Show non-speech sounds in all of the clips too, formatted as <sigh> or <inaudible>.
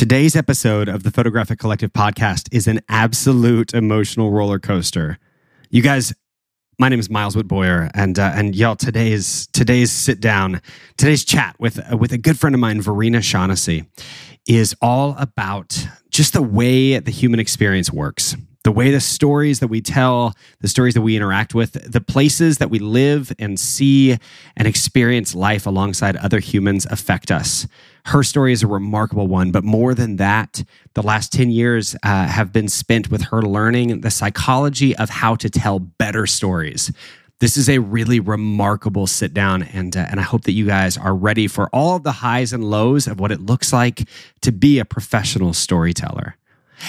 Today's episode of the Photographic Collective podcast is an absolute emotional roller coaster. You guys, my name is Miles Witt Boyer, and uh, and y'all today's today's sit down, today's chat with uh, with a good friend of mine, Varina Shaughnessy, is all about just the way the human experience works the way the stories that we tell, the stories that we interact with, the places that we live and see and experience life alongside other humans affect us. Her story is a remarkable one, but more than that, the last 10 years uh, have been spent with her learning the psychology of how to tell better stories. This is a really remarkable sit down, and, uh, and I hope that you guys are ready for all of the highs and lows of what it looks like to be a professional storyteller.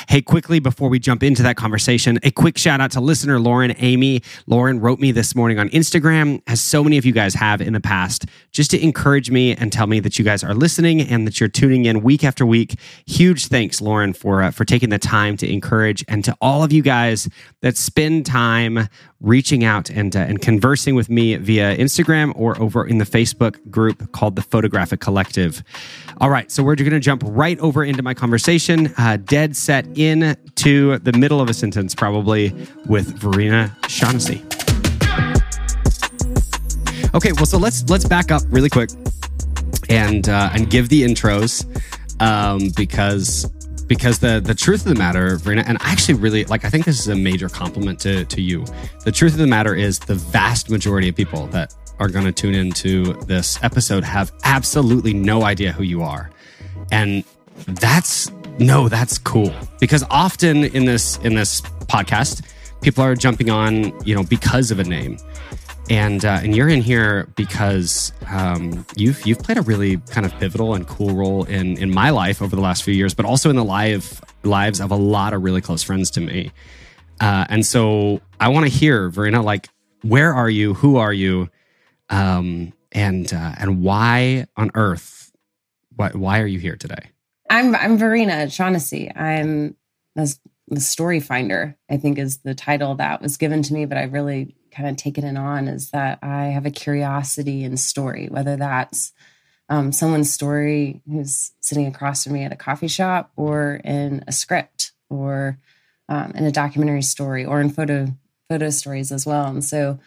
Hey, quickly before we jump into that conversation, a quick shout out to listener Lauren Amy. Lauren wrote me this morning on Instagram, as so many of you guys have in the past, just to encourage me and tell me that you guys are listening and that you're tuning in week after week. Huge thanks, Lauren, for uh, for taking the time to encourage, and to all of you guys that spend time reaching out and uh, and conversing with me via Instagram or over in the Facebook group called the Photographic Collective. All right, so we're going to jump right over into my conversation, uh, dead set into the middle of a sentence, probably with Varina Shaughnessy. Okay, well, so let's let's back up really quick and uh, and give the intros um, because because the the truth of the matter, Varina, and I actually really like. I think this is a major compliment to to you. The truth of the matter is, the vast majority of people that are going to tune into this episode have absolutely no idea who you are, and that's no, that's cool because often in this in this podcast, people are jumping on you know because of a name and uh, and you're in here because um, you've you've played a really kind of pivotal and cool role in in my life over the last few years, but also in the live lives of a lot of really close friends to me. Uh, and so I want to hear, Varina, like where are you? Who are you? Um, and uh, and why on earth? Why why are you here today? I'm I'm Varina Shaughnessy. I'm the story finder. I think is the title that was given to me, but I really kind of taken it on is that I have a curiosity in story, whether that's um, someone's story who's sitting across from me at a coffee shop or in a script or um, in a documentary story or in photo photo stories as well. And so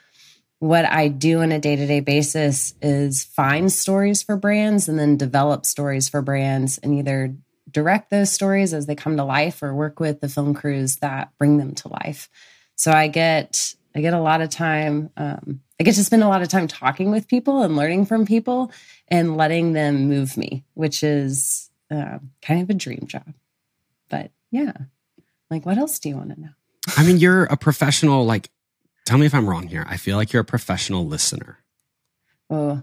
what I do on a day-to-day basis is find stories for brands and then develop stories for brands and either direct those stories as they come to life or work with the film crews that bring them to life. So I get I get a lot of time. Um, I get to spend a lot of time talking with people and learning from people and letting them move me, which is uh, kind of a dream job. But yeah, like, what else do you want to know? I mean, you're a professional. Like, tell me if I'm wrong here. I feel like you're a professional listener. Oh,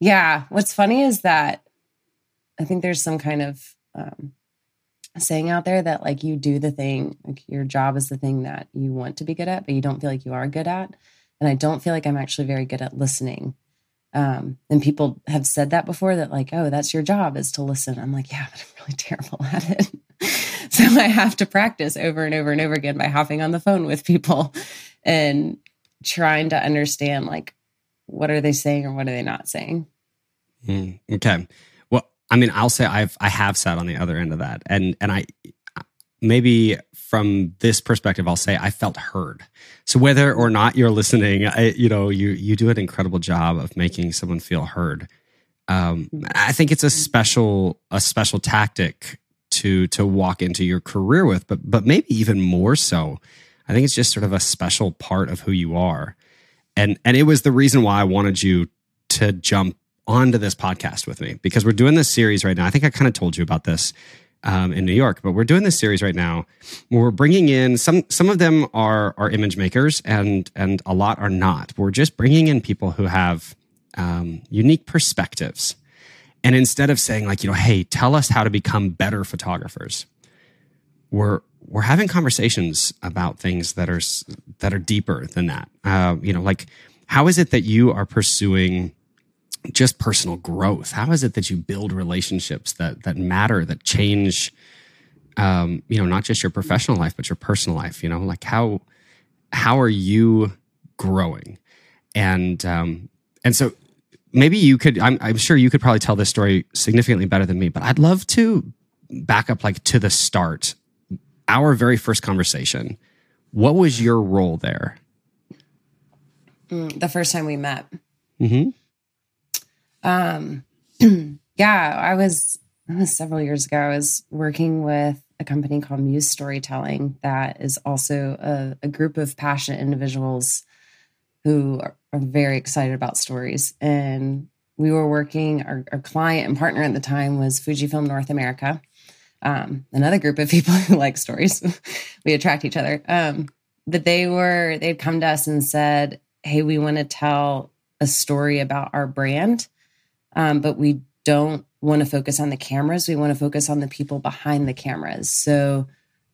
yeah. What's funny is that I think there's some kind of um, saying out there that like you do the thing, like your job is the thing that you want to be good at, but you don't feel like you are good at. And I don't feel like I'm actually very good at listening. Um, and people have said that before that like, oh, that's your job is to listen. I'm like, yeah, but I'm really <laughs> terrible at it. <laughs> so I have to practice over and over and over again by hopping on the phone with people <laughs> and trying to understand like what are they saying or what are they not saying. Mm, okay. Well, I mean, I'll say I've I have sat on the other end of that, and and I maybe from this perspective, I'll say I felt heard. So whether or not you're listening, I, you know, you you do an incredible job of making someone feel heard. Um, I think it's a special a special tactic to to walk into your career with, but but maybe even more so. I think it's just sort of a special part of who you are, and and it was the reason why I wanted you to jump onto this podcast with me because we're doing this series right now. I think I kind of told you about this um, in New York, but we're doing this series right now where we're bringing in some. Some of them are are image makers, and and a lot are not. We're just bringing in people who have um, unique perspectives, and instead of saying like you know, hey, tell us how to become better photographers, we're we're having conversations about things that are that are deeper than that. Uh, you know, like how is it that you are pursuing just personal growth? How is it that you build relationships that that matter, that change, um, you know, not just your professional life but your personal life? You know, like how how are you growing? And um, and so maybe you could, I'm, I'm sure you could probably tell this story significantly better than me, but I'd love to back up like to the start, our very first conversation. What was your role there? Mm, the first time we met. Mm-hmm. Um, <clears throat> yeah, I was, was several years ago. I was working with a company called Muse Storytelling that is also a, a group of passionate individuals who are, are, very excited about stories. And we were working, our, our, client and partner at the time was Fujifilm North America, um, another group of <laughs> people who like stories. <laughs> we attract each other. Um, but they were, they'd come to us and said, Hey, we want to tell a story about our brand, um, but we don't want to focus on the cameras. We want to focus on the people behind the cameras. So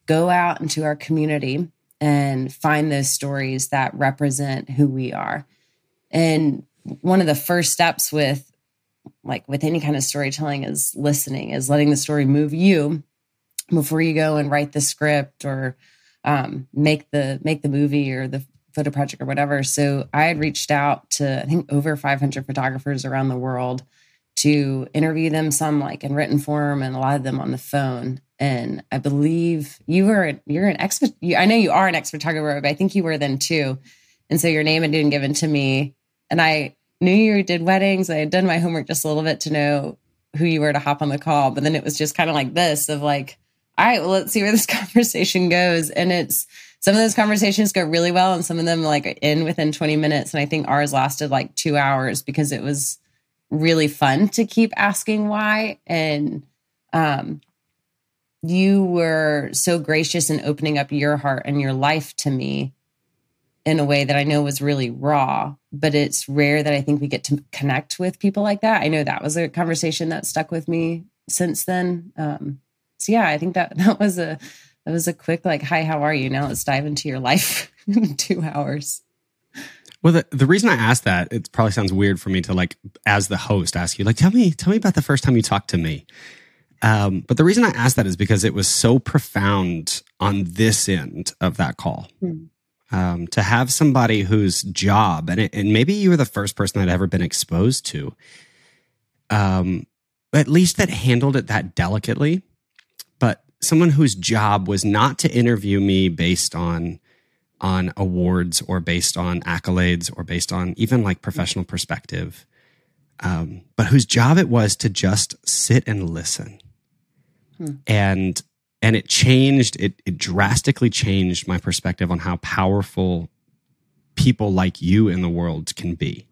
go out into our community and find those stories that represent who we are. And one of the first steps with like with any kind of storytelling is listening, is letting the story move you before you go and write the script or um, make the make the movie or the photo project or whatever. So I had reached out to I think over 500 photographers around the world to interview them, some like in written form and a lot of them on the phone. And I believe you were you're an expert. I know you are an expert photographer, but I think you were then too. And so your name had been given to me, and I knew you did weddings. I had done my homework just a little bit to know who you were to hop on the call. But then it was just kind of like this of like, all right, well, let's see where this <laughs> conversation goes. And it's some of those conversations go really well, and some of them like in within 20 minutes. And I think ours lasted like two hours because it was really fun to keep asking why. And um, you were so gracious in opening up your heart and your life to me in a way that I know was really raw, but it's rare that I think we get to connect with people like that. I know that was a conversation that stuck with me since then. Um, so yeah, I think that <laughs> that was a that was a quick like, hi, how are you? Now let's dive into your life <laughs> in two hours. Well, the, the reason I asked that, it probably sounds weird for me to like, as the host, ask you, like, tell me, tell me about the first time you talked to me. Um, but the reason I asked that is because it was so profound on this end of that call. Hmm. Um, to have somebody whose job, and, it, and maybe you were the first person I'd ever been exposed to, um, at least that handled it that delicately, but someone whose job was not to interview me based on on awards or based on accolades or based on even like professional perspective, um, but whose job it was to just sit and listen. Hmm. And and it changed it, it drastically changed my perspective on how powerful people like you in the world can be.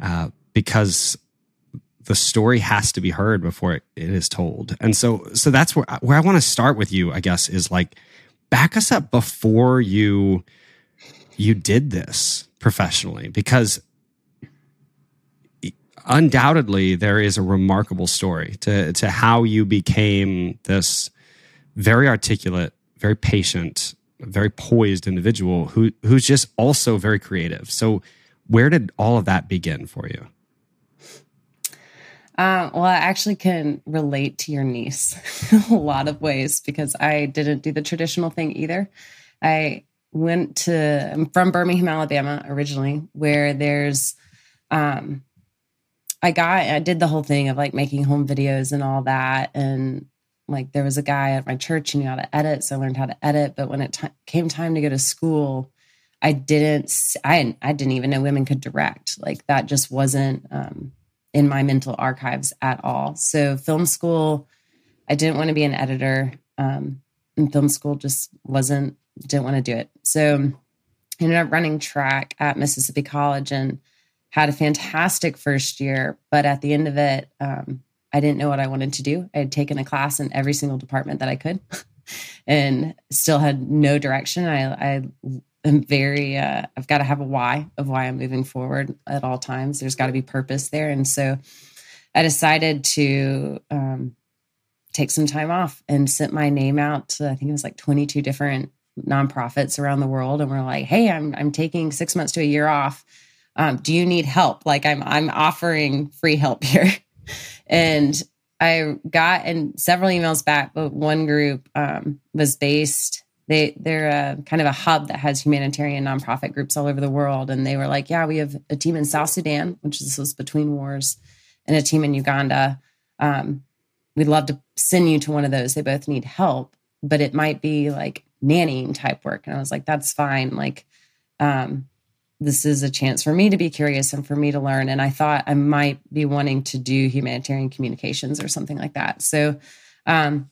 Uh, because the story has to be heard before it, it is told. And so so that's where where i want to start with you i guess is like back us up before you you did this professionally. Because undoubtedly there is a remarkable story to to how you became this very articulate, very patient, very poised individual who who's just also very creative. So where did all of that begin for you? Um, well, I actually can relate to your niece <laughs> a lot of ways because I didn't do the traditional thing either. I went to, I'm from Birmingham, Alabama originally, where there's, um, I got, I did the whole thing of like making home videos and all that. And like there was a guy at my church who knew how to edit. So I learned how to edit. But when it t- came time to go to school, I didn't, I, I didn't even know women could direct. Like that just wasn't, um, in my mental archives at all. So film school, I didn't want to be an editor. Um, and film school just wasn't didn't want to do it. So I ended up running track at Mississippi College and had a fantastic first year. But at the end of it, um, I didn't know what I wanted to do. I had taken a class in every single department that I could <laughs> and still had no direction. I, I am very, uh, I've got to have a why of why I'm moving forward at all times. There's got to be purpose there. And so I decided to um, take some time off and sent my name out to, I think it was like 22 different nonprofits around the world. And we're like, Hey, I'm, I'm taking six months to a year off. Um, do you need help? Like I'm, I'm offering free help <laughs> here. And I got and several emails back, but one group um, was based they they're a, kind of a hub that has humanitarian nonprofit groups all over the world, and they were like, yeah, we have a team in South Sudan, which is was between wars, and a team in Uganda. Um, we'd love to send you to one of those. They both need help, but it might be like nannying type work. And I was like, that's fine. Like, um, this is a chance for me to be curious and for me to learn. And I thought I might be wanting to do humanitarian communications or something like that. So, um,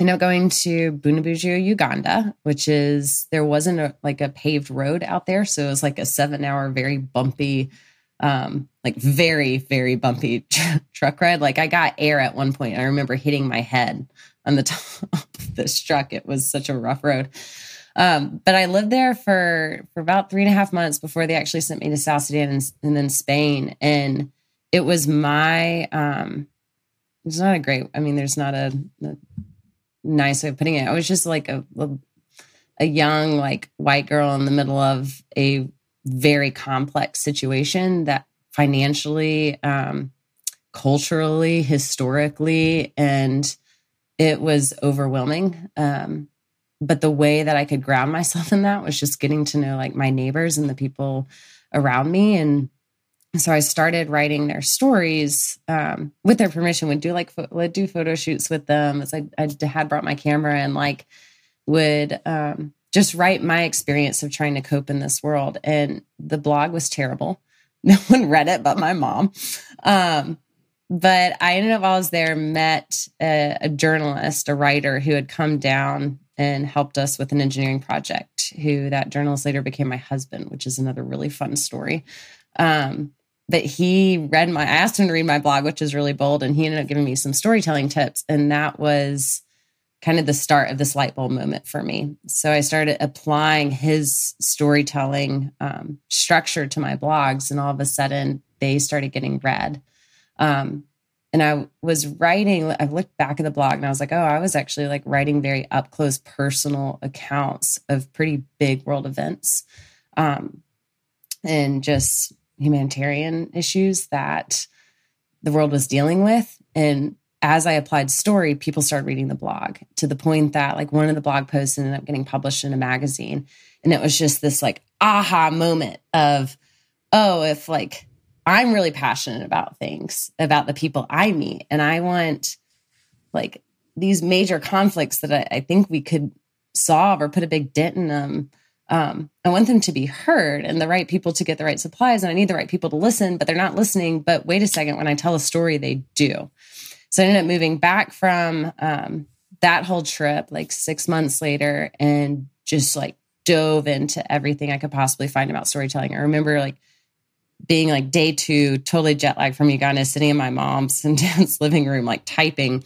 I know going to Bunabujo, Uganda, which is there wasn't a, like a paved road out there, so it was like a seven-hour, very bumpy, um, like very very bumpy <laughs> truck ride. Like I got air at one point. I remember hitting my head on the <laughs> top of this truck. It was such a rough road. Um, but I lived there for for about three and a half months before they actually sent me to South Sudan and, and then Spain. And it was my um, it's not a great. I mean, there's not a, a nice way of putting it. I was just like a, a a young like white girl in the middle of a very complex situation that financially, um, culturally, historically, and it was overwhelming. Um, but the way that I could ground myself <laughs> in that was just getting to know like my neighbors and the people around me. And so I started writing their stories um, with their permission. Would do like would do photo shoots with them as I, I had brought my camera and like would um, just write my experience of trying to cope in this world. And the blog was terrible. <laughs> No one read it but my mom. Um, but I ended up I was there met a, a, journalist, a writer who had come down and helped us with an engineering project. Who that journalist later became my husband, which is another really fun story. Um, but he read my, I asked him to read my blog, which is really bold, and he ended up giving me some storytelling tips, and that was kind of the start of this light bulb moment for me. So I started applying his storytelling um, structure to my blogs, and all of a sudden they started getting read. Um, and I was writing, I looked back at the blog and I was like, oh, I was actually like writing very up close personal accounts of pretty big world events um, and just humanitarian issues that the world was dealing with. And as I applied story, people started reading the blog to the point that like one of the blog posts ended up getting published in a magazine. And it was just this like aha moment of, oh, if like I'm really passionate about things, about the people I meet. And I want like these major conflicts that I, I think we could solve or put a big dent in them. Um, I want them to be heard and the right people to get the right supplies. And I need the right people to listen, but they're not listening. But wait a second, when I tell a story, they do. So I ended up moving back from um, that whole trip like six months later and just like dove into everything I could possibly find about storytelling. I remember like being like day two, totally jet lagged from Uganda, sitting in my mom's and <laughs> dad's living room, like typing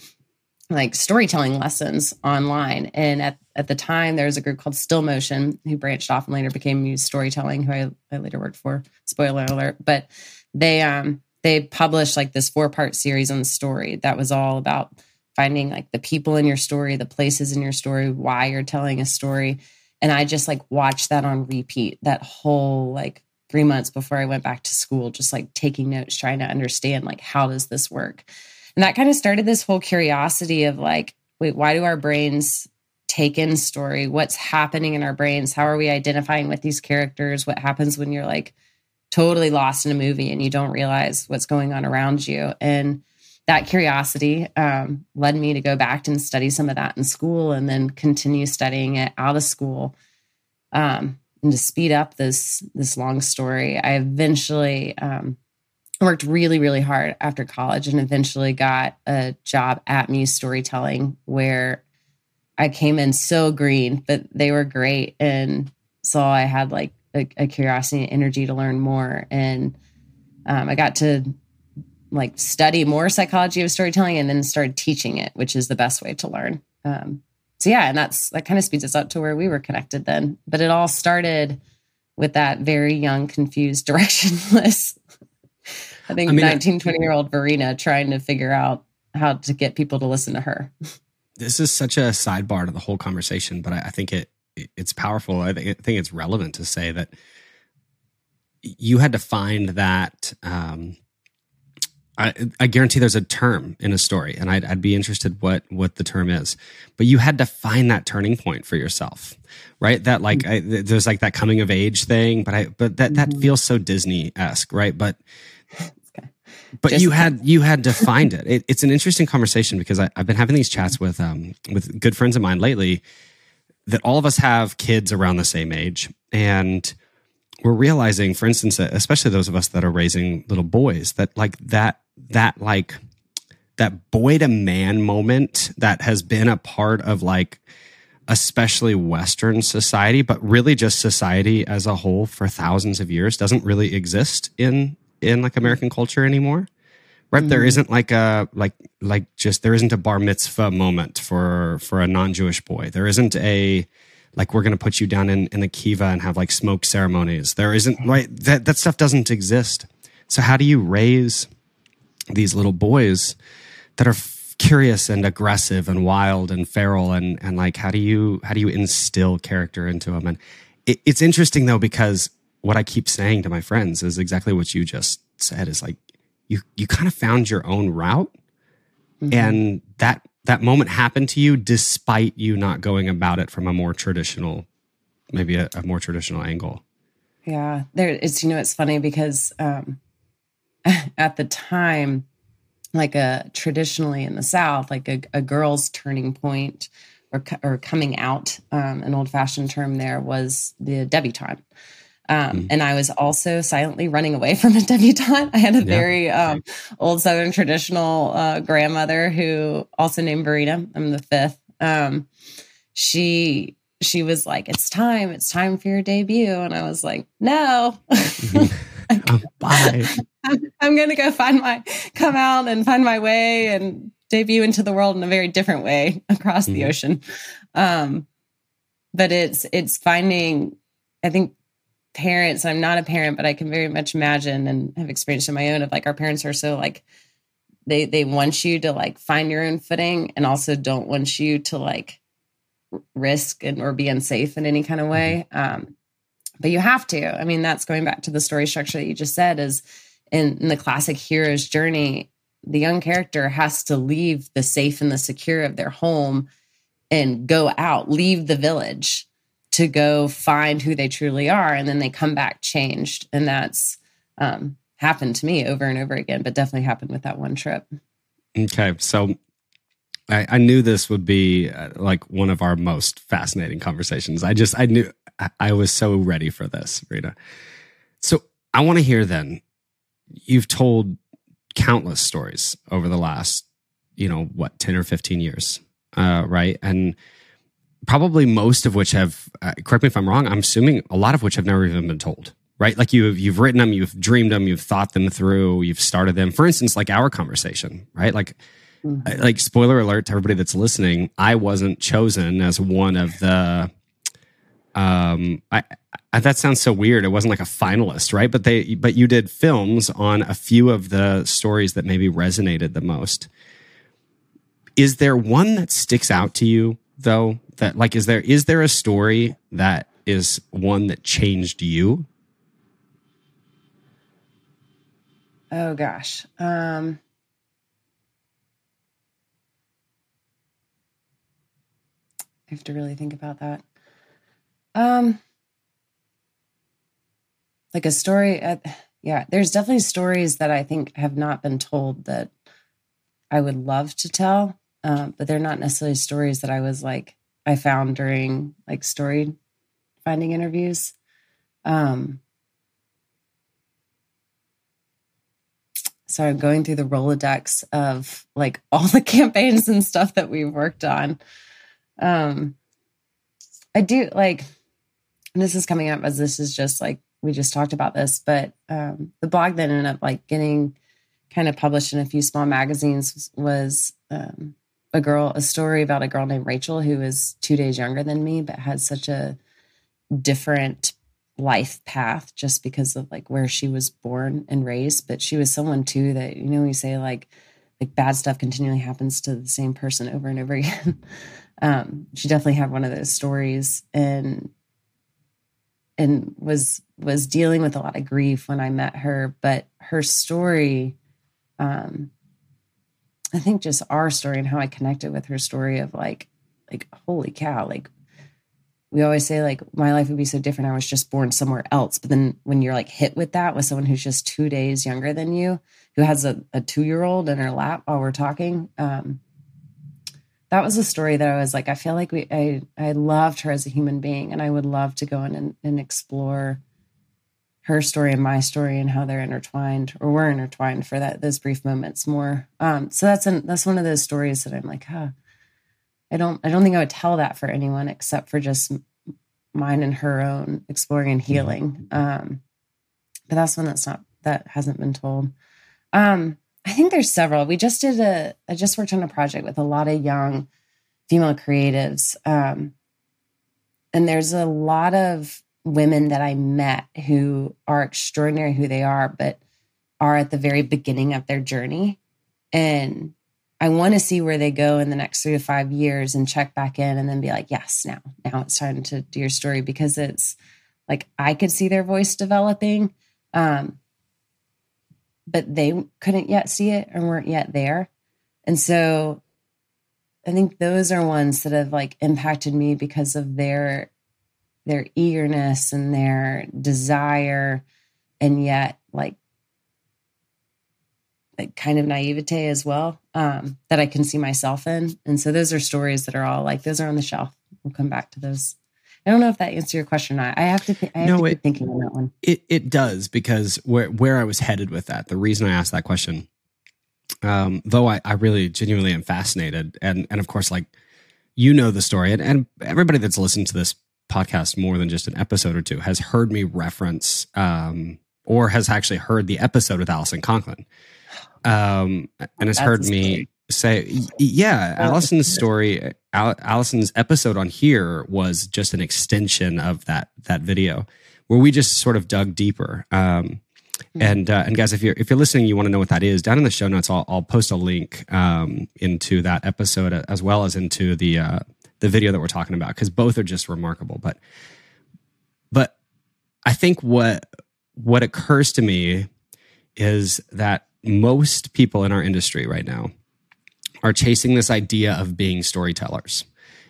like storytelling lessons online. And at, at the time, there was a group called Still Motion who branched off and later became Muse Storytelling, who I, I later worked for. Spoiler alert. But they um they published like this four part series on the story that was all about finding like the people in your story, the places in your story, why you're telling a story. And I just like watched that on repeat that whole like three months before I went back to school, just like taking notes, trying to understand like how does this work. And that kind of started this whole curiosity of like, wait, why do our brains take in story? What's happening in our brains? How are we identifying with these characters? What happens when you're like totally lost in a movie and you don't realize what's going on around you? And that curiosity um, led me to go back and study some of that in school and then continue studying it out of school. Um, and to speed up this this long story, I eventually um, worked really really hard after college and eventually got a job at Muse Storytelling where I came in so green, but they were great. And so I had like a, a curiosity and energy to learn more. And um, I got to like study more psychology of storytelling and then started teaching it, which is the best way to learn. Um, so yeah, and that's that kind of speeds us up to where we were connected then. But it all started with that very young, confused, <laughs> directionless. I think I mean, 19, 20 year old Varina trying to figure out how to get people to listen to her. This is such a sidebar to the whole conversation, but I, I think it it's powerful. I think, I think it's relevant to say that you had to find that um, I, I, guarantee there's a term in a story, and I'd, I'd, be interested what what the term is. But you had to find that turning point for yourself, right? That like mm-hmm. I, there's like that coming of age thing, but I but that that mm-hmm. feels so Disney esque, right? But <laughs> but Just you had <laughs> you had to find it. it. It's an interesting conversation because I, have been having these chats with um with good friends of mine lately. That all of us have kids around the same age, and we're realizing, for instance, especially those of us that are raising little boys, that like that that like that boy to man moment that has been a part of like especially western society but really just society as a whole for thousands of years doesn't really exist in in like american culture anymore. Right? Mm. there isn't like a like like just there isn't a bar mitzvah moment for for a non-jewish boy. There isn't a like we're going to put you down in, in the kiva and have like smoke ceremonies. There isn't right? That that stuff doesn't exist. So how do you raise these little boys that are f- curious and aggressive and wild and feral and and like how do you how do you instill character into them and it, it's interesting though because what i keep saying to my friends is exactly what you just said is like you you kind of found your own route. Mm-hmm. and that that moment happened to you despite you not going about it from a more traditional maybe a, a more traditional angle. Yeah there it's you know it's funny because um <laughs> at the time like a traditionally in the south like a, a girl's turning point or, or coming out um, an old fashioned term there was the debutante um, mm. And I was also silently running away from a debutante. <laughs> I had a yeah. very um, old Southern traditional uh, grandmother who also named Varina. I'm the fifth. Um, she she was like, "It's time. It's time for your debut," and I was like, "No." <laughs> Mm-hmm. oh, bye. <laughs> I'm going to go find my, come out and find my way and debut into the world in a very different way <laughs> across mm-hmm. the ocean. Um, but it's, it's finding, I think parents, I'm not a parent, but I can very much imagine and have experienced in my own of like our parents are so like, they, they want you to like find your own footing and also don't want you to like risk and or be unsafe in any kind of way. Mm-hmm. Um, but you have to. I mean, that's going back to the story structure that you just said is in, in the classic hero's journey, the young character has to leave the safe and the secure of their home and go out, leave the village to go find who they truly are. And then they come back changed. And that's um, happened to me over and over again, but definitely happened with that one trip. Okay. So I, I knew this would be uh, like one of our most fascinating conversations. I just, I knew, I, I was so ready for this, Rita. So I want to hear then you've told countless stories over the last, you know, what, 10 or 15 years, uh, right? And probably most of which have, uh, correct me if I'm wrong, I'm assuming a lot of which have never even been told, right? Like you've, you've written them, you've dreamed them, you've thought them through, you've started them. For instance, like our conversation, right? Like, mm-hmm. like spoiler alert to everybody that's listening, I wasn't chosen as one of the, um, I, I, that sounds so weird. It wasn't like a finalist, right? But they, but you did films on a few of the stories that maybe resonated the most. Is there one that sticks out to you though? That like, is there is there a story that is one that changed you? Oh gosh. Um, I have to really think about that. Um, like a story. Uh, yeah, there's definitely stories that I think have not been told that I would love to tell, um, but they're not necessarily stories that I was like I found during like story finding interviews. Um, so I'm going through the Rolodex of like <laughs> all the campaigns and stuff that we've worked on. Um, I do like this is coming up as this is just like we just talked about this, but um, the blog that ended up like getting kind of published in a few small magazines was um, a girl, a story about a girl named Rachel who is two days younger than me, but has such a different life path just because of like where she was born and raised. But she was someone too that, you know, you say like, like bad stuff continually happens to the same person over and over <laughs> again. um, she definitely had one of those stories and and was was dealing with a lot of grief when I met her, but her story um, I think just our story and how I connected with her story of like, like, holy cow, like we always say like my life would be so different. I was just born somewhere else. But then when you're like hit with that with someone who's just two days younger than you, who has a, a two year old in her lap while we're talking, um, that was a story that I was like, I feel like we, I, I loved her as a human being, and I would love to go in and, and explore her story and my story and how they're intertwined or were intertwined for that those brief moments more. Um, so that's an, that's one of those stories that I'm like, huh, I don't I don't think I would tell that for anyone except for just mine and her own exploring and healing. Um, but that's one that's not that hasn't been told. Um, I think there's several. We just did a I just worked on a project with a lot of young female creatives. Um, and there's a lot of women that I met who are extraordinary who they are, but are at the very beginning of their journey. And I want to see where they go in the next three to five years and check back in and then be like, yes, now, now it's time to do your story because it's like I could see their voice developing. Um, but they couldn't yet see it or weren't yet there. And so I think those are ones that have like impacted me because of their their eagerness and their desire and yet like, like kind of naivete as well um, that I can see myself in. And so those are stories that are all like those are on the shelf. We'll come back to those. I don't know if that answers your question or not. I have to. Th- I have no, to it, thinking on that one. It it does because where where I was headed with that, the reason I asked that question, um, though I I really genuinely am fascinated, and and of course like you know the story, and, and everybody that's listened to this podcast more than just an episode or two has heard me reference um, or has actually heard the episode with Allison Conklin um, and has heard me say, yeah, Allison's story, Allison's episode on here was just an extension of that that video where we just sort of dug deeper. Um, hmm. and uh, and guys, if you're if you're listening, you want to know what that is. Down in the show notes, I'll, I'll post a link um, into that episode as well as into the uh, the video that we're talking about because both are just remarkable. But but I think what what occurs to me is that most people in our industry right now are chasing this idea of being storytellers.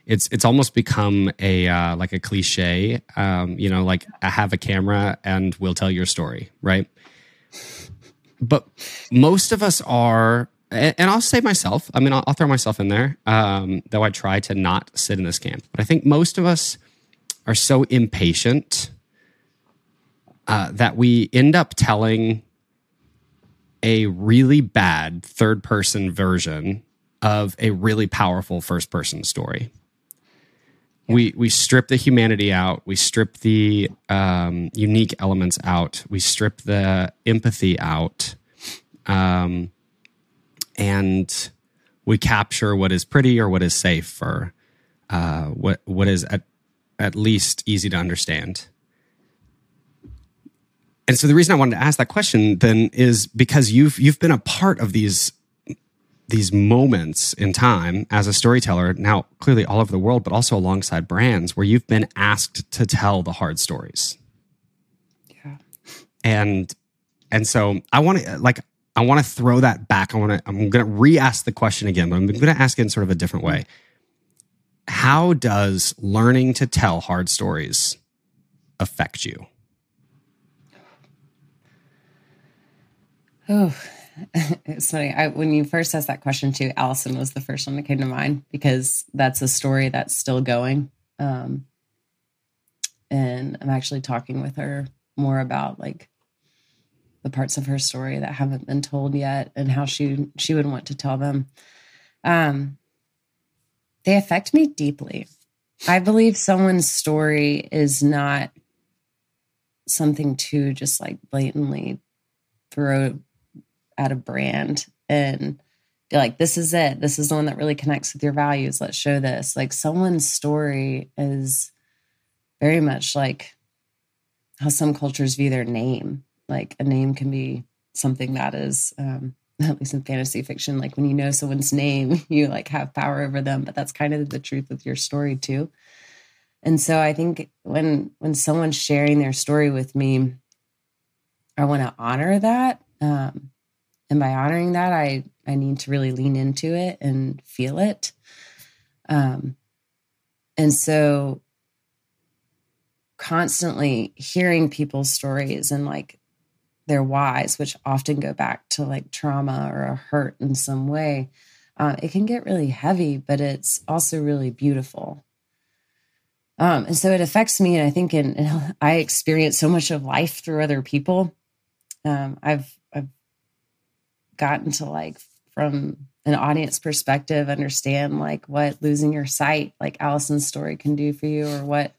It's it's almost become a uh, like a cliche, um, you know, like I have a camera and we'll tell your story, right? But most of us are and I'll say myself, I mean, I'll, I'll throw myself in there, um, though I try to not sit in this camp. But I think most of us are so impatient uh, that we end up telling a really bad third person version of a really powerful first person story. We, we strip the humanity out. We strip the um, unique elements out. We strip the empathy out. Um, and we capture what is pretty or what is safe or uh, what what is at at least easy to understand. And so the reason I wanted to ask that question then is because you've you've been a part of these these moments in time as a storyteller now clearly all over the world but also alongside brands where you've been asked to tell the hard stories. Yeah. And and so I want to like I want to throw that back. I want to, I'm going to re ask the question again, but I'm going to ask it in sort of a different way. How does learning to tell hard stories affect you? Oh, <laughs> it's funny. I, when you first asked that question too, Allison was the first one that came to mind because that's a story that's still going. Um, and I'm actually talking with her more about like the parts of her story that haven't been told yet and how she she would want to tell them um they affect me deeply i believe someone's story is not something to just like blatantly throw at a brand and be like this is it. This is the one that really connects with your values. Let's show this. Like someone's story is very much like how some cultures view their name. Like a name can be something that is um, <laughs> at least in fantasy fiction like when you know someone's name <laughs> you like have power over them but that's kind of the truth with your story too. And so i think when when someone's sharing their story with me i want to honor that um, and by honoring that, I I need to really lean into it and feel it. Um, and so constantly hearing people's stories and like their whys, which often go back to like trauma or a hurt in some way, uh, it can get really heavy, but it's also really beautiful. Um, and so it affects me. And I think in, in, <laughs> I experience so much of life through other people. Um, I've gotten to like from an audience perspective, understand like what losing your sight, like Allison's story can do for you or what,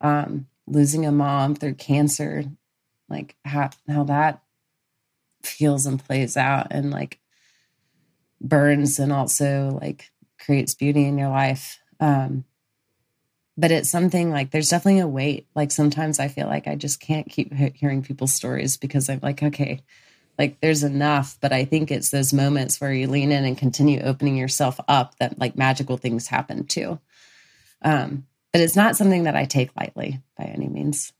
um, losing a mom through cancer, like how, how that feels and plays out and like burns and also like creates beauty in your life. Um, but it's something like there's definitely a weight. Like sometimes I feel like I just can't keep hearing people's stories because I'm like, okay, like there's enough. But I think it's those moments where you lean in and continue opening yourself up that like magical things happen too. Um, but it's not something that I take lightly by any means.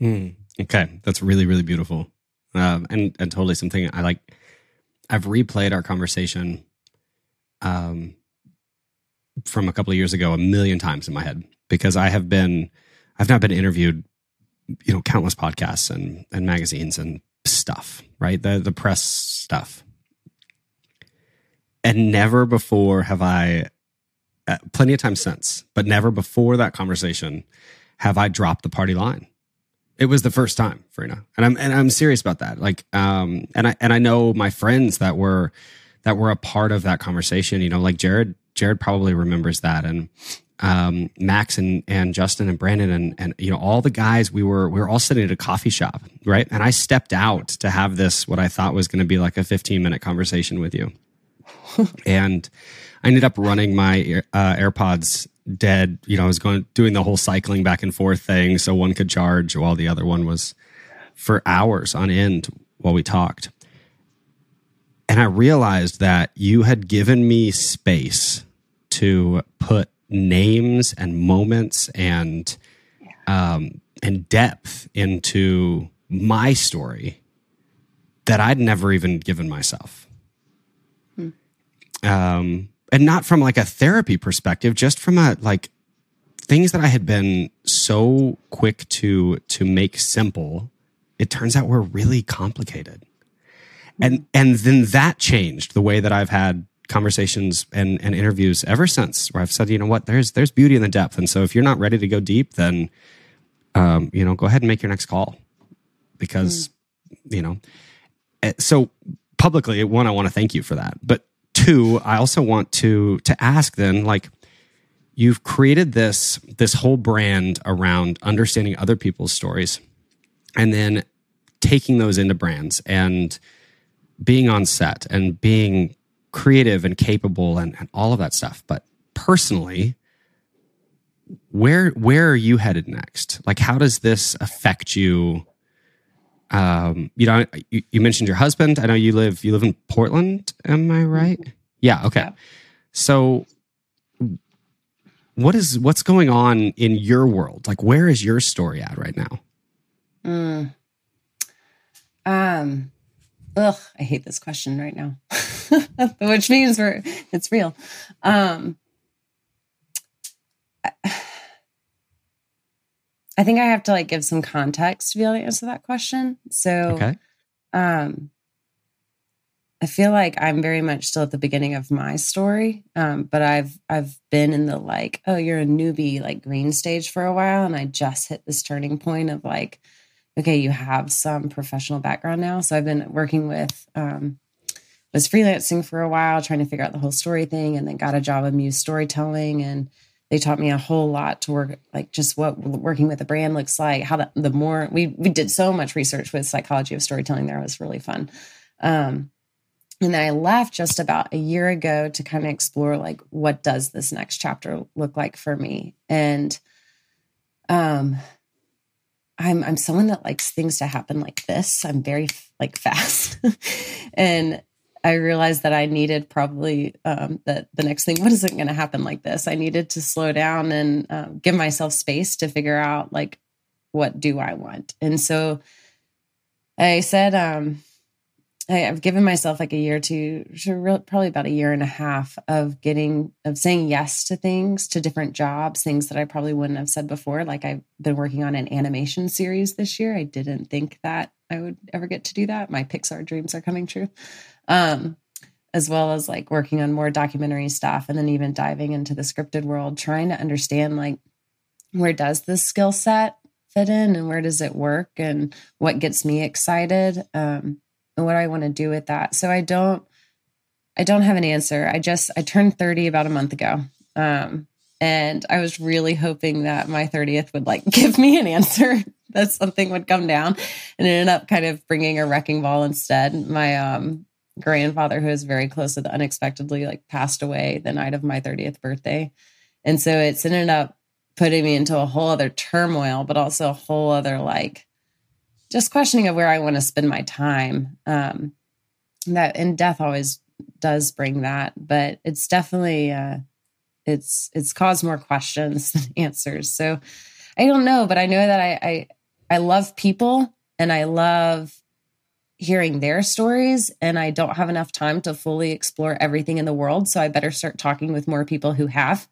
Mm, okay, that's really really beautiful, um, and and totally something I like. I've replayed our conversation um, from a couple of years ago a million times in my head because I have been I've not been interviewed, you know, countless podcasts and and magazines and stuff, right? The the press stuff. And never before have I uh, plenty of times since, but never before that conversation have I dropped the party line. It was the first time, Varina, and I'm and I'm serious about that. Like, um, and I and I know my friends that were that were a part of that conversation. You know, like Jared Jared probably remembers that, and um, Max and and Justin and Brandon and and you know all the guys. We were we were all sitting at a coffee shop, right? And I stepped out to have this what I thought was going to be like a 15 minute conversation with you, <laughs> and I ended up running my uh, AirPods dead. You know, I was going doing the whole cycling back and forth thing, so one could charge while the other one was for hours on end while we talked. And I realized that you had given me space to put names and moments and um, and depth into my story that I'd never even given myself. Hmm. Um, and not from like a therapy perspective, just from a like things that I had been so quick to to make simple. It turns out were really complicated and and then that changed the way that I've had conversations and, and interviews ever since where I've said, you know what, there's there's beauty in the depth. And so if you're not ready to go deep, then um, you know, go ahead and make your next call. Because, mm. you know, eh, so publicly, one, I want to thank you for that. But two, I also want to to ask then, like, you've created this this whole brand around understanding other people's stories and then taking those into brands and being on set and being creative and capable and, and all of that stuff. But personally, where where are you headed next? Like, how does this affect you? Um, you know, you, you, mentioned your husband. I know you live you live in Portland. Am I right? Yeah. Okay. So, what is what's going on in your world? Like, where is your story at right now? Mm. Um, ugh, I hate this question right now, <laughs> which means we're it's real. Um, I think I have to like give some context to be able to answer that question. So, okay. um, I feel like I'm very much still at the beginning of my story, um, but I've I've been in the like, oh, you're a newbie like green stage for a while, and I just hit this turning point of like, okay, you have some professional background now. So I've been working with, um, was freelancing for a while, trying to figure out the whole story thing, and then got a job at Muse Storytelling. And they taught me a whole lot to work, like just what working with a brand looks like. How the, the more we we did so much research with psychology of storytelling there it was really fun. Um, and then I left just about a year ago to kind of explore like what does this next chapter look like for me and um I'm I'm someone that likes things to happen like this. I'm very like fast, <laughs> and I realized that I needed probably um, that the next thing. What is it going to happen like this? I needed to slow down and uh, give myself space to figure out like what do I want. And so I said, um, I, have given myself like a year to, probably about a year and a half of getting of saying yes to things, to different jobs, things that I probably wouldn't have said before. Like I've been working on an animation series this year. I didn't think that I would ever get to do that. My Pixar dreams are coming true. Um, as well as like working on more documentary stuff and then even diving into the scripted world, trying to understand like where does this skill set fit in and where does it work and what gets me excited. Um, and what I want to do with that. So I don't I don't have an answer. I just I turned 30 about a month ago. Um and I was really hoping that my 30th would like <laughs> give me an answer that something would come down and ended up kind of bringing a wrecking ball instead. My um grandfather who is very close with unexpectedly like passed away the night of my 30th birthday. And so it's ended up putting me into a whole other turmoil, but also a whole other like just questioning of where I want to spend my time. Um, that and death always does bring that, but it's definitely uh, it's it's caused more questions <laughs> than answers. So I don't know, but I know that I I, I love people and I love hearing their stories and I don't have enough time to fully explore everything in the world. So I better start talking with more people who have.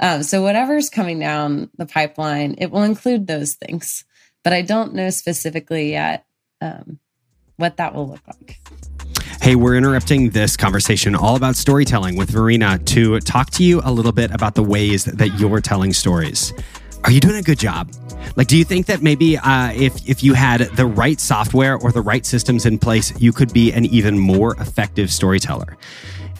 Um, so whatever's coming down the pipeline, it will include those things but I don't know specifically yet um, what that will look like. Hey, we're interrupting this conversation all about storytelling with Varina to talk to you a little bit about the ways that you're telling stories. Are you doing a good job? Like, do you think that maybe uh, if if you had the right software or the right systems in place, you could be an even more effective storyteller?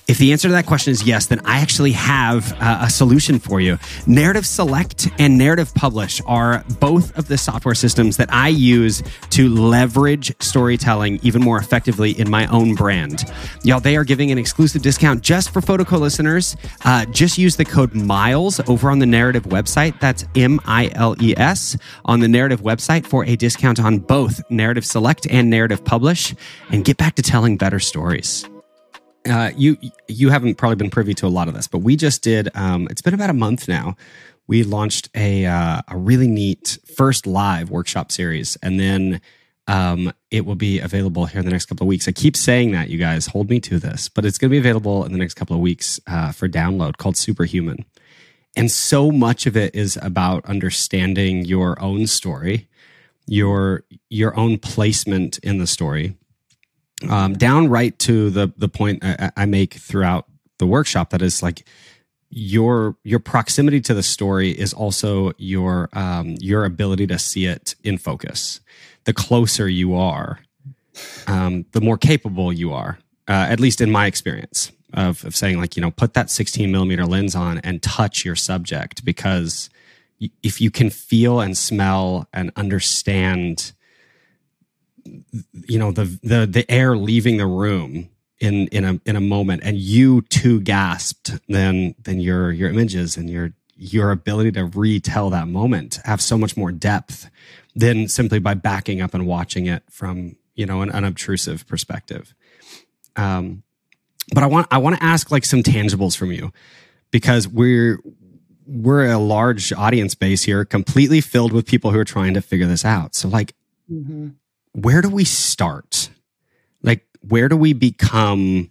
If the answer to that question is yes, then I actually have uh, a solution for you. Narrative Select and Narrative Publish are both of the software systems that I use to leverage storytelling even more effectively in my own brand. Y'all, they are giving an exclusive discount just for Photoco listeners. Uh, just use the code MILES over on the Narrative website. That's M I L E S on the Narrative website for a discount on both Narrative Select and Narrative Publish and get back to telling better stories uh, you you haven't probably been privy to a lot of this, but we just did. Um, it's been about a month now. We launched a uh, a really neat first live workshop series, and then um, it will be available here in the next couple of weeks. I keep saying that, you guys. Hold me to this, but it's going to be available in the next couple of weeks uh, for download. Called Superhuman, and so much of it is about understanding your own story, your your own placement in the story um, down right to the the point I, I make throughout the workshop that is like your your proximity to the story is also your um, your ability to see it in focus. The closer you are, um, the more capable you are. Uh, at least in my experience of, of saying like you know put that 16 millimeter lens on and touch your subject because if you can feel and smell and understand you know the the the air leaving the room in in a in a moment and you too gasped then then your your images and your your ability to retell that moment have so much more depth than simply by backing up and watching it from you know an unobtrusive perspective. Um but i want i want to ask like some tangibles from you because we're we're a large audience base here completely filled with people who are trying to figure this out. So like mm-hmm where do we start? Like, where do we become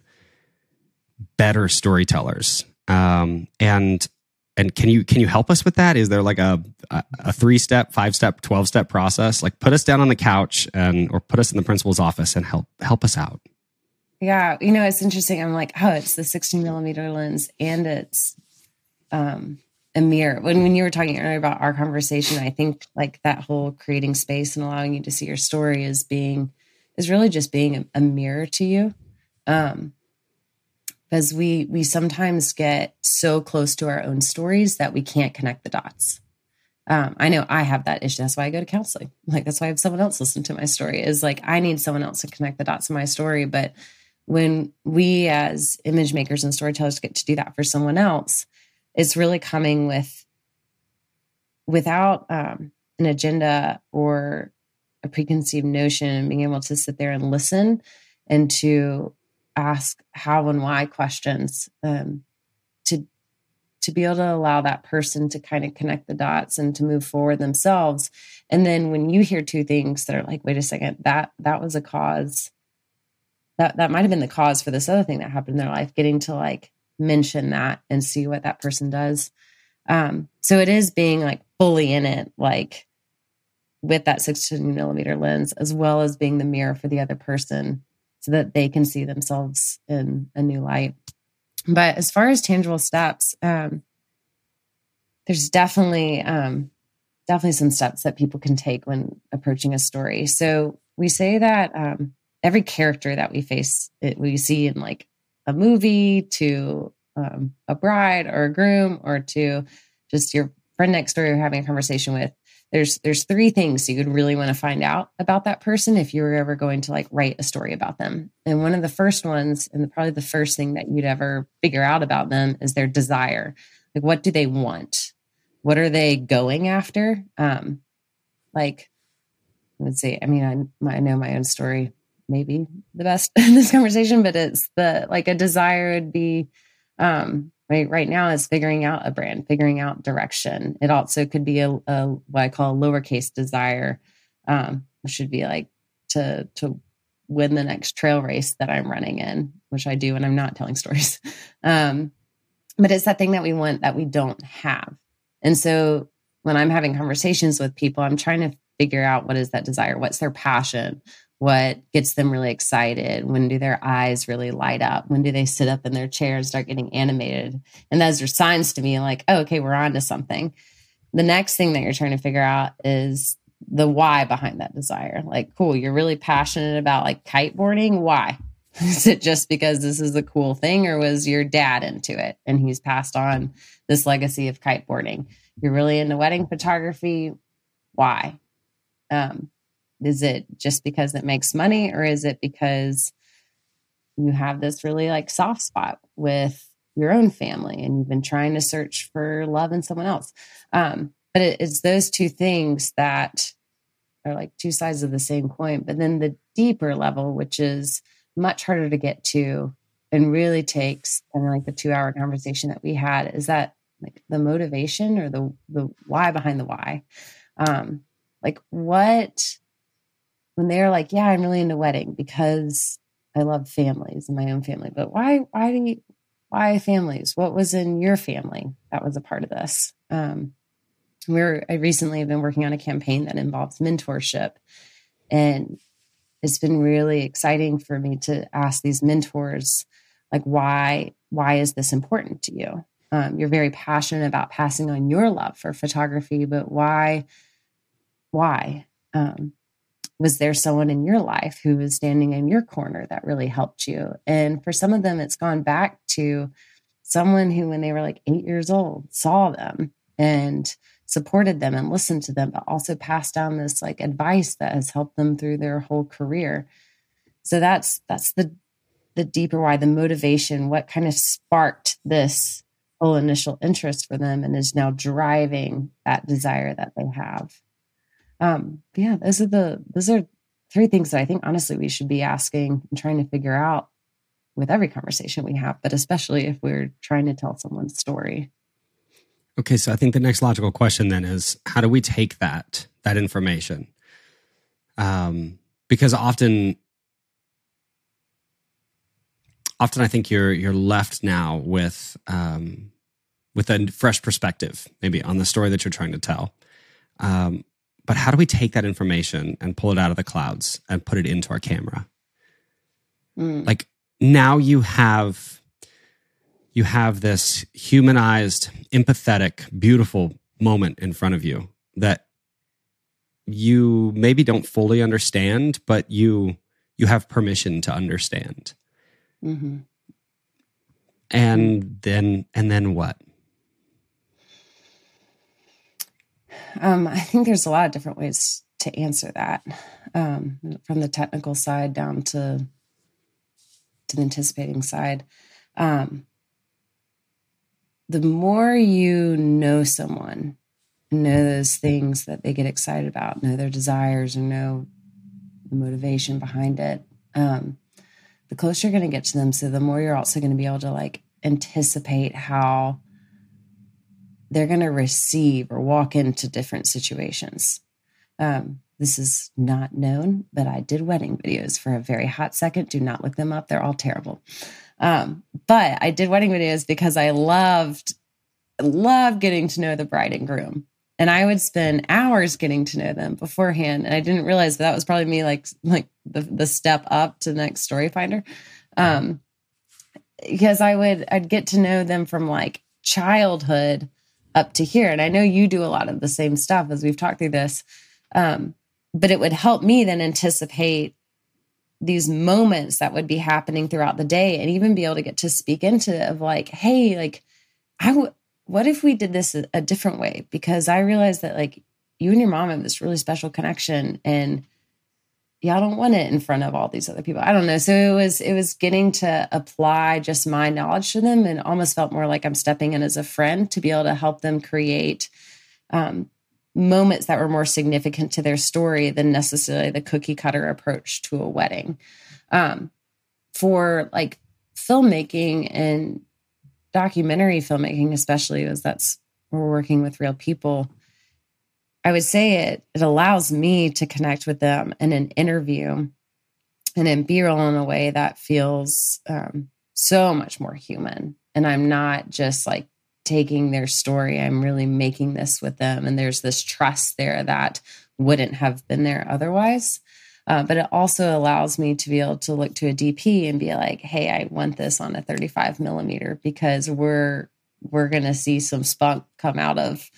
better storytellers? Um, and and can you can you help us with that? Is there like a a three step, five step, twelve step process? Like, put us down on the couch and or put us in the principal's office and help help us out. Yeah, you know, it's interesting. I'm like, oh, it's the 16 millimeter lens, and it's um a mirror. When when you were talking earlier about our conversation, I think like that whole creating space and allowing you to see your story is being is really just being a, a mirror to you. Um because we we sometimes get so close to our own stories that we can't connect the dots. Um, I know I have that issue. That's why I go to counseling. Like that's why I have someone else listen to my story. Is like I need someone else to connect the dots in my story. But when we as image makers and storytellers get to do that for someone else, it's really coming with without um, an agenda or a preconceived notion and being able to sit there and listen and to ask how and why questions um, to to be able to allow that person to kind of connect the dots and to move forward themselves. And then when you hear two things that are like wait a second that that was a cause that that might have been the cause for this other thing that happened in their life getting to like mention that and see what that person does. Um so it is being like fully in it like with that 16 millimeter lens as well as being the mirror for the other person so that they can see themselves in a new light. But as far as tangible steps um there's definitely um definitely some steps that people can take when approaching a story. So we say that um every character that we face, it, we see in like a movie to um, a bride or a groom or to just your friend next door you're having a conversation with. There's there's three things you would really want to find out about that person if you were ever going to like write a story about them. And one of the first ones, and probably the first thing that you'd ever figure out about them is their desire. Like what do they want? What are they going after? Um, like let's see. I mean, I, I know my own story maybe the best <laughs> in this conversation, but it's the like a desire would be um right right now is figuring out a brand, figuring out direction. It also could be a, a what I call a lowercase desire, um, which should be like to to win the next trail race that I'm running in, which I do and I'm not telling <laughs> stories. Um, but it's that thing that we want that we don't have. And so when I'm having conversations with people, I'm trying to figure out what is that desire, what's their passion, what gets them really excited. When do their eyes really light up? When do they sit up in their chair and start getting animated? And those are signs to me like oh, okay we're on to something. The next thing that you're trying to figure out is the why behind that desire. Like cool you're really passionate about like kiteboarding? Why? <laughs> Is it just because this is a cool thing or was your dad into it and he's passed on this legacy of kiteboarding? You're really into wedding photography? Why? Um, is it just because it makes money or is it because you have this really like soft spot with your own family and you've been trying to search for love in someone else? Um, but it, it's those two things that are like two sides of the same coin. But then the deeper level which is much harder to get to and really takes kind of like the two hour conversation that we had is that like the motivation or the the why behind the why? Um like what when they're like, yeah, I'm really into wedding because I love families and my own family. But why, why do you, why families? What was in your family that was a part of this? Um, we're, I recently have been working on a campaign that involves mentorship and it's been really exciting for me to ask these mentors, like, why, why is this important to you? Um, you're very passionate about passing on your love for photography, but why, why? Um, was there someone in your life who was standing in your corner that really helped you? And for some of them, it's gone back to someone who, when they were like eight years old, saw them and supported them and listened to them, but also passed down this like advice that has helped them through their whole career. So that's that's the the deeper why, the motivation, what kind of sparked this whole initial interest for them and is now driving that desire that they have. Um, yeah, those are the those are three things that I think honestly we should be asking and trying to figure out with every conversation we have, but especially if we're trying to tell someone's story. Okay, so I think the next logical question then is how do we take that that information? Um, because often often I think you're you're left now with um, with a fresh perspective, maybe on the story that you're trying to tell. Um, but how do we take that information and pull it out of the clouds and put it into our camera? Mm. Like now you have you have this humanized, empathetic, beautiful moment in front of you that you maybe don't fully understand, but you you have permission to understand. Mm-hmm. And then and then what? Um, I think there's a lot of different ways to answer that, um, from the technical side down to to the anticipating side. Um, the more you know someone, know those things that they get excited about, know their desires, or know the motivation behind it, um, the closer you're going to get to them. So the more you're also going to be able to like anticipate how they're going to receive or walk into different situations. Um, this is not known, but I did wedding videos for a very hot second. Do not look them up, they're all terrible. Um, but I did wedding videos because I loved, loved getting to know the bride and groom. And I would spend hours getting to know them beforehand. And I didn't realize that, that was probably me like like the, the step up to the next story finder. Um, because I would I'd get to know them from like childhood up to here. And I know you do a lot of the same stuff as we've talked through this. Um, but it would help me then anticipate these moments that would be happening throughout the day and even be able to get to speak into of like, hey, like, I w- what if we did this a, a different way? Because I realized that like you and your mom have this really special connection and y'all don't want it in front of all these other people. I don't know. So it was it was getting to apply just my knowledge to them and almost felt more like I'm stepping in as a friend to be able to help them create um, moments that were more significant to their story than necessarily the cookie cutter approach to a wedding. Um, for like filmmaking and documentary filmmaking, especially, as that's we're working with real people. I would say it it allows me to connect with them in an interview and in B-roll in a way that feels um, so much more human. And I'm not just like taking their story. I'm really making this with them. And there's this trust there that wouldn't have been there otherwise. Uh, but it also allows me to be able to look to a DP and be like, "Hey, I want this on a 35 millimeter because we're we're going to see some spunk come out of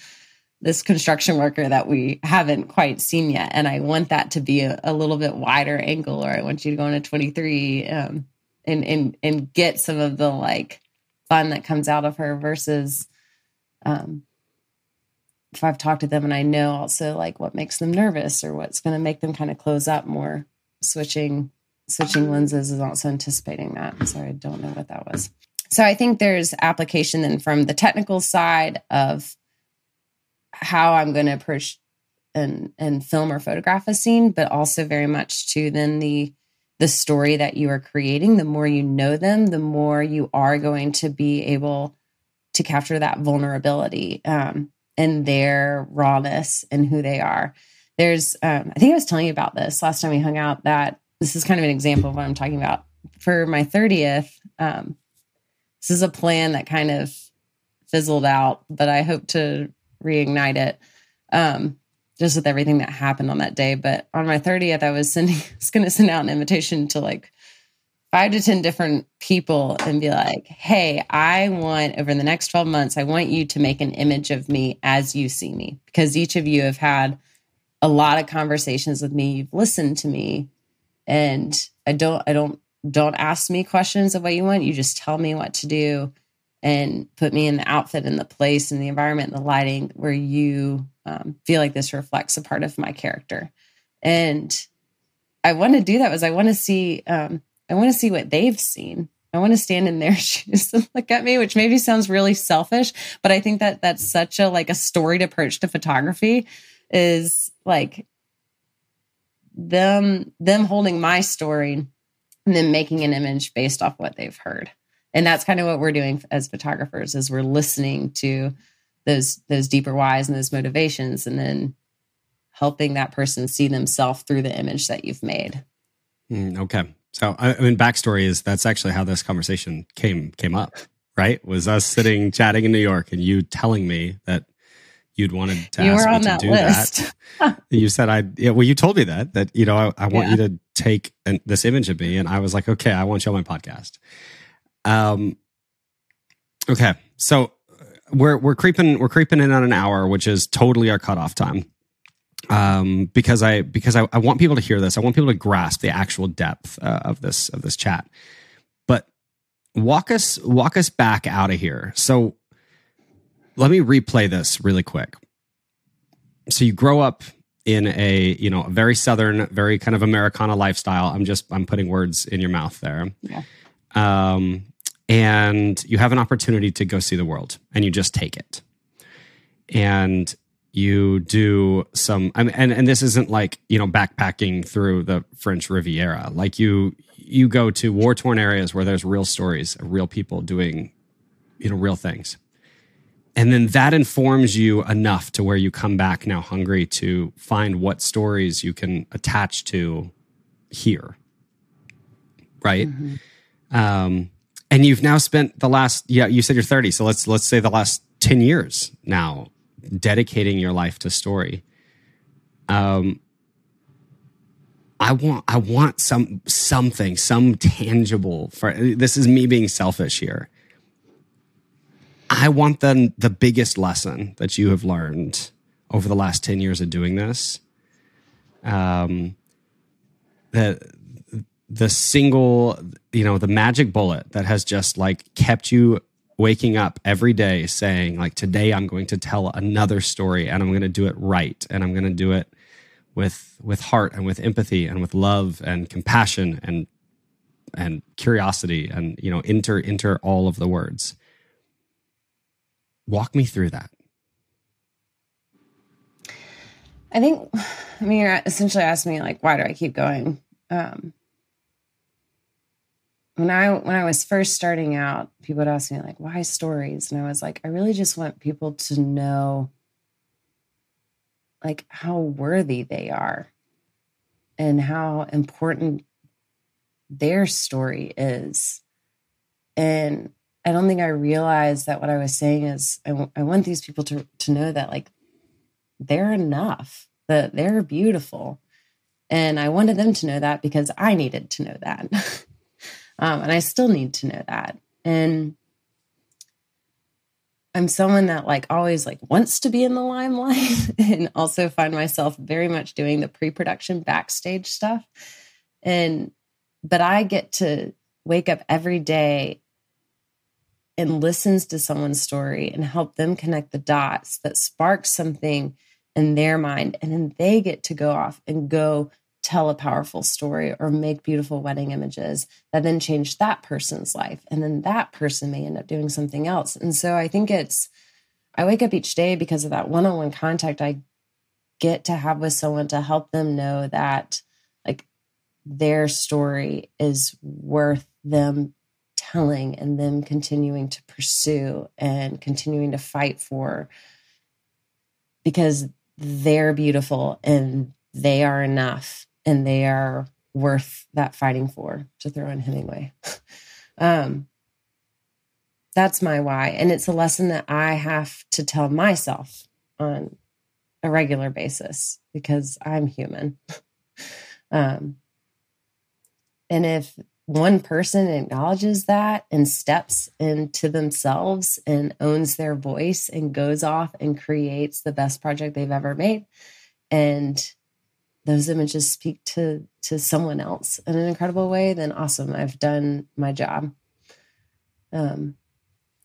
this construction worker that we haven't quite seen yet, and I want that to be a, a little bit wider angle, or I want you to go a 23 um, and and and get some of the like fun that comes out of her versus um, if I've talked to them and I know also like what makes them nervous or what's going to make them kind of close up more, switching switching lenses is also anticipating that. Sorry, I don't know what that was. So I think there's application then from the technical side of how I'm going to approach and and film or photograph a scene, but also very much to then the the story that you are creating, the more you know them, the more you are going to be able to capture that vulnerability um, and their rawness and who they are. There's, um, I think I was telling you about this last time we hung out, that this is kind of an example of what I'm talking about. For my 30th, um, this is a plan that kind of fizzled out, but I hope to reignite it. Um, just with everything that happened on that day. But on my 30th, I was sending, <laughs> I was going to send out an invitation to like five to 10 different people and be like, hey, I want over the next 12 months, I want you to make an image of me as you see me. Because each of you have had a lot of conversations with me. You've listened to me. And I don't, I don't, don't ask me questions of what you want. You just tell me what to do and put me in the outfit and the place and the environment and the lighting where you um, feel like this reflects a part of my character. And I want to do that was I want to see um, I want to see what they've seen. I want to stand in their <laughs> shoes and look at me, which maybe sounds really selfish, but I think that that's such a like a storied approach to photography is like them them holding my story and then making an image based off what they've heard and that's kind of what we're doing as photographers is we're listening to those those deeper whys and those motivations and then helping that person see themselves through the image that you've made. Mm, okay. So i mean backstory is that's actually how this conversation came came up right? Was us sitting chatting in new york and you telling me that you'd wanted to you ask were me on to do list. <laughs> that you said i yeah, well you told me that that you know i, I want Yeah. you to take an, this image of me. And i was like okay i want you on my podcast um okay so we're we're creeping we're creeping in on an hour which is totally our cutoff time. Um because i because i, I want people to hear this. I want people to grasp the actual depth uh, of this of this chat. But walk us walk us back out of here. So let me replay this really quick. So you grow up in a you know a very southern very kind of americana lifestyle. I'm just i'm putting words in your mouth there. Yeah. um and you have an opportunity to go see the world and you just take it. And you do some I mean, and and this isn't like you know backpacking through the french riviera. Like you you go to war torn areas where there's real stories of real people doing you know real things. And then that informs you enough to where you come back now hungry to find what stories you can attach to here. Right? Mm-hmm. um, and you've now spent the last yeah you said you're 30 so let's let's say the last 10 years now dedicating your life to story. Um i want i want some something some tangible for this is me being selfish here. I want the the biggest lesson that you have learned over the last 10 years of doing this. Um that the single, you know, the magic bullet that has just like kept you waking up every day saying, like, today I'm going to tell another story and I'm going to do it right. And I'm going to do it with, with heart and with empathy and with love and compassion and, and curiosity and, you know, enter, enter all of the words. Walk me through that. I think, I mean, you're essentially asking me, like, why do I keep going? Um, when I when I was first starting out, people would ask me like, "Why stories?" And I was like, I really just want people to know like how worthy they are and how important their story is. And I don't think I realized that what I was saying is I, w- I want these people to to know that like they're enough, that they're beautiful. And I wanted them to know that because I needed to know that. <laughs> Um, and I still need to know that. And I'm someone that like always like wants to be in the limelight <laughs> and also find myself very much doing the pre-production backstage stuff. And but I get to wake up every day and listens to someone's story and help them connect the dots that sparks something in their mind and then they get to go off and go tell a powerful story or make beautiful wedding images that then change that person's life. And then that person may end up doing something else. And so I think it's, I wake up each day because of that one on one contact I get to have with someone to help them know that like their story is worth them telling and them continuing to pursue and continuing to fight for because they're beautiful and they are enough and they are worth that fighting for to throw in Hemingway. <laughs> um, that's my why. And it's a lesson that I have to tell myself on a regular basis because I'm human. <laughs> um, and if one person acknowledges that and steps into themselves and owns their voice and goes off and creates the best project they've ever made and those images speak to to someone else in an incredible way, then awesome. I've done my job. Um,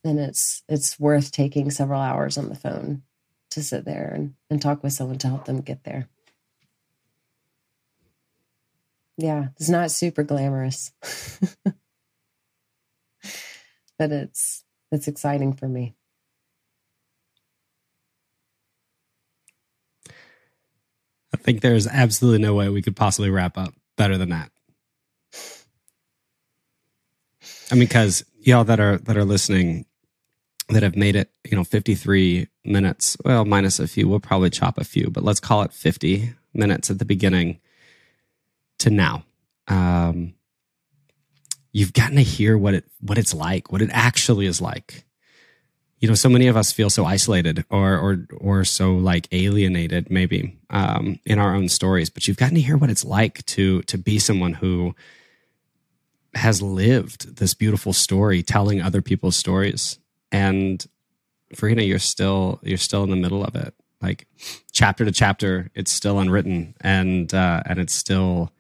and it's it's worth taking several hours on the phone to sit there and, and talk with someone to help them get there. Yeah, it's not super glamorous. <laughs> but it's it's exciting for me. Think there's absolutely no way we could possibly wrap up better than that. I mean, because y'all that are that are listening that have made it, you know, 53 minutes, well, minus a few, we'll probably chop a few, but let's call it 50 minutes at the beginning to now. Um, you've gotten to hear what it what it's like, what it actually is like you know, so many of us feel so isolated or or or so like alienated, maybe um, in our own stories. But you've gotten to hear what it's like to to be someone who has lived this beautiful story, telling other people's stories. And Varina, you're still you're still in the middle of it. Like chapter to chapter, it's still unwritten, and uh, and it's still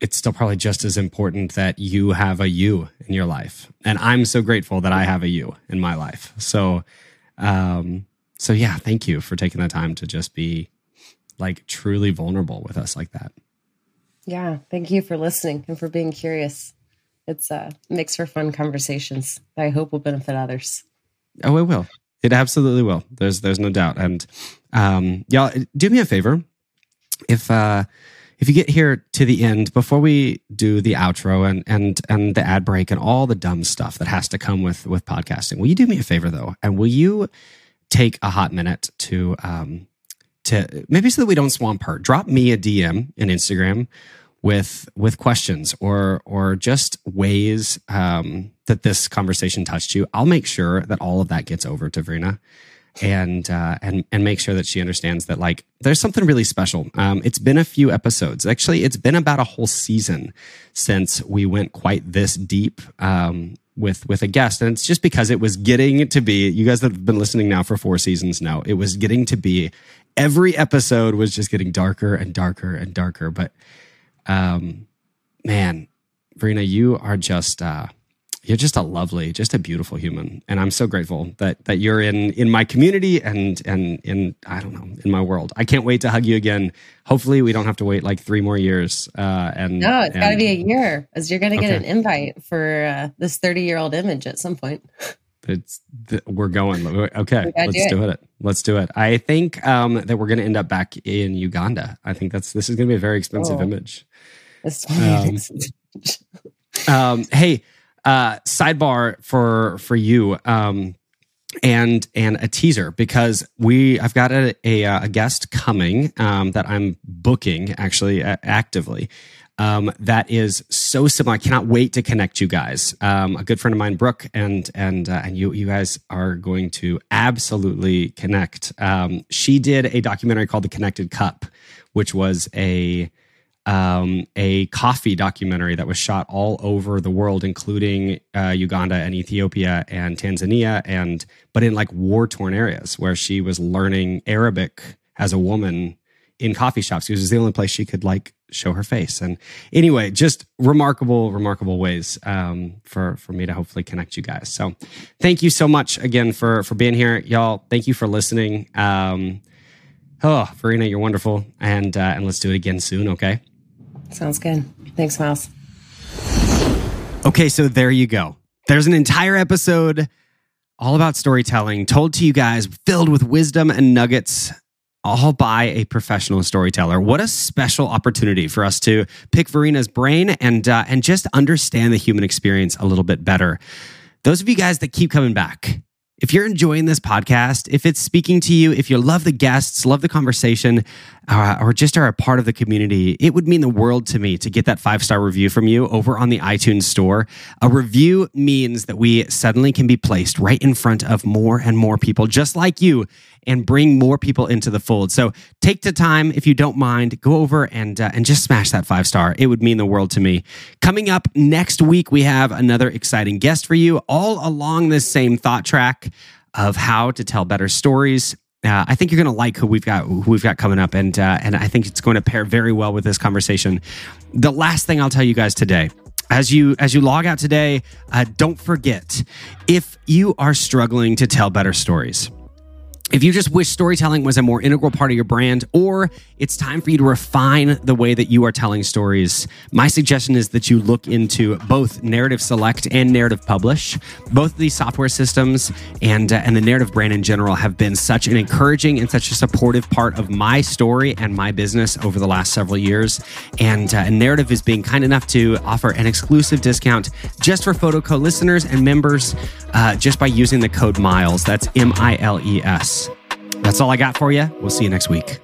it's still probably just as important that you have a you in your life. And I'm so grateful that I have a you in my life. So, um, so yeah, thank you for taking the time to just be like truly vulnerable with us like that. Yeah. Thank you for listening and for being curious. It's uh makes for fun conversations. that I hope will benefit others. Oh, it will. It absolutely will. There's there's no doubt. And um y'all do me a favor. If uh if you get here to the end, before we do the outro and and and the ad break and all the dumb stuff that has to come with with podcasting, will you do me a favor though, and will you take a hot minute to um to maybe so that we don't swamp her, drop me a DM in Instagram with with questions or or just ways um, that this conversation touched you. I'll make sure that all of that gets over to Varina and uh, and and make sure that she understands that like there's something really special. Um, it's been a few episodes. Actually, it's been about a whole season since we went quite this deep um, with with a guest, and it's just because it was getting to be. You guys that have been listening now for four seasons now, it was getting to be. Every episode was just getting darker and darker and darker. But um, man, Varina, you are just. Uh, you're just a lovely, just a beautiful human, and I'm so grateful that that you're in in my community and and in I don't know in my world. I can't wait to hug you again. Hopefully, we don't have to wait like three more years. Uh, and no, it's got to be a year, as you're going to get okay. an invite for uh, this 30 year old image at some point. It's we're going. Okay, let's do it. do it. Let's do it. I think um, that we're going to end up back in Uganda. I think that's this is going to be a very expensive oh, image. Um, <laughs> um, hey uh, sidebar for for you um, and and a teaser because we I've got a a, uh, a guest coming um, that I'm booking actually uh, actively. Um, that is so similar. I cannot wait to connect you guys. Um, a good friend of mine, Brooke, and and uh, and you you guys are going to absolutely connect. Um, she did a documentary called The Connected Cup, which was a um, a coffee documentary that was shot all over the world, including uh, Uganda and Ethiopia and Tanzania, and but in like war torn areas where she was learning Arabic as a woman in coffee shops. It was the only place she could like show her face. And anyway, just remarkable, remarkable ways um, for for me to hopefully connect you guys. So thank you so much again for for being here, y'all. Thank you for listening. Um, oh, Varina, you're wonderful, and uh, and let's do it again soon. Okay. Sounds good. Thanks, Miles. Okay, so there you go. There's an entire episode all about storytelling told to you guys, filled with wisdom and nuggets, all by a professional storyteller. What a special opportunity for us to pick Varina's brain and uh, and just understand the human experience a little bit better. Those of you guys that keep coming back, if you're enjoying this podcast, if it's speaking to you, if you love the guests, love the conversation, uh, or just are a part of the community, it would mean the world to me to get that five star review from you over on the iTunes store. A review means that we suddenly can be placed right in front of more and more people just like you and bring more people into the fold. So take the time, if you don't mind, go over and uh, and just smash that five star. It would mean the world to me. Coming up next week, we have another exciting guest for you, all along this same thought track of how to tell better stories uh, I think you're going to like who we've got who we've got coming up, and uh, and I think it's going to pair very well with this conversation. The last thing I'll tell you guys today, as you as you log out today, uh, don't forget if you are struggling to tell better stories if you just wish storytelling was a more integral part of your brand, or it's time for you to refine the way that you are telling stories, my suggestion is that you look into both Narrative Select and Narrative Publish. Both of these software systems and, uh, and the narrative brand in general have been such an encouraging and such a supportive part of my story and my business over the last several years. And, uh, Narrative is being kind enough to offer an exclusive discount just for PhotoCo listeners and members uh, just by using the code MILES. That's M I L E S. That's all I got for you. We'll see you next week.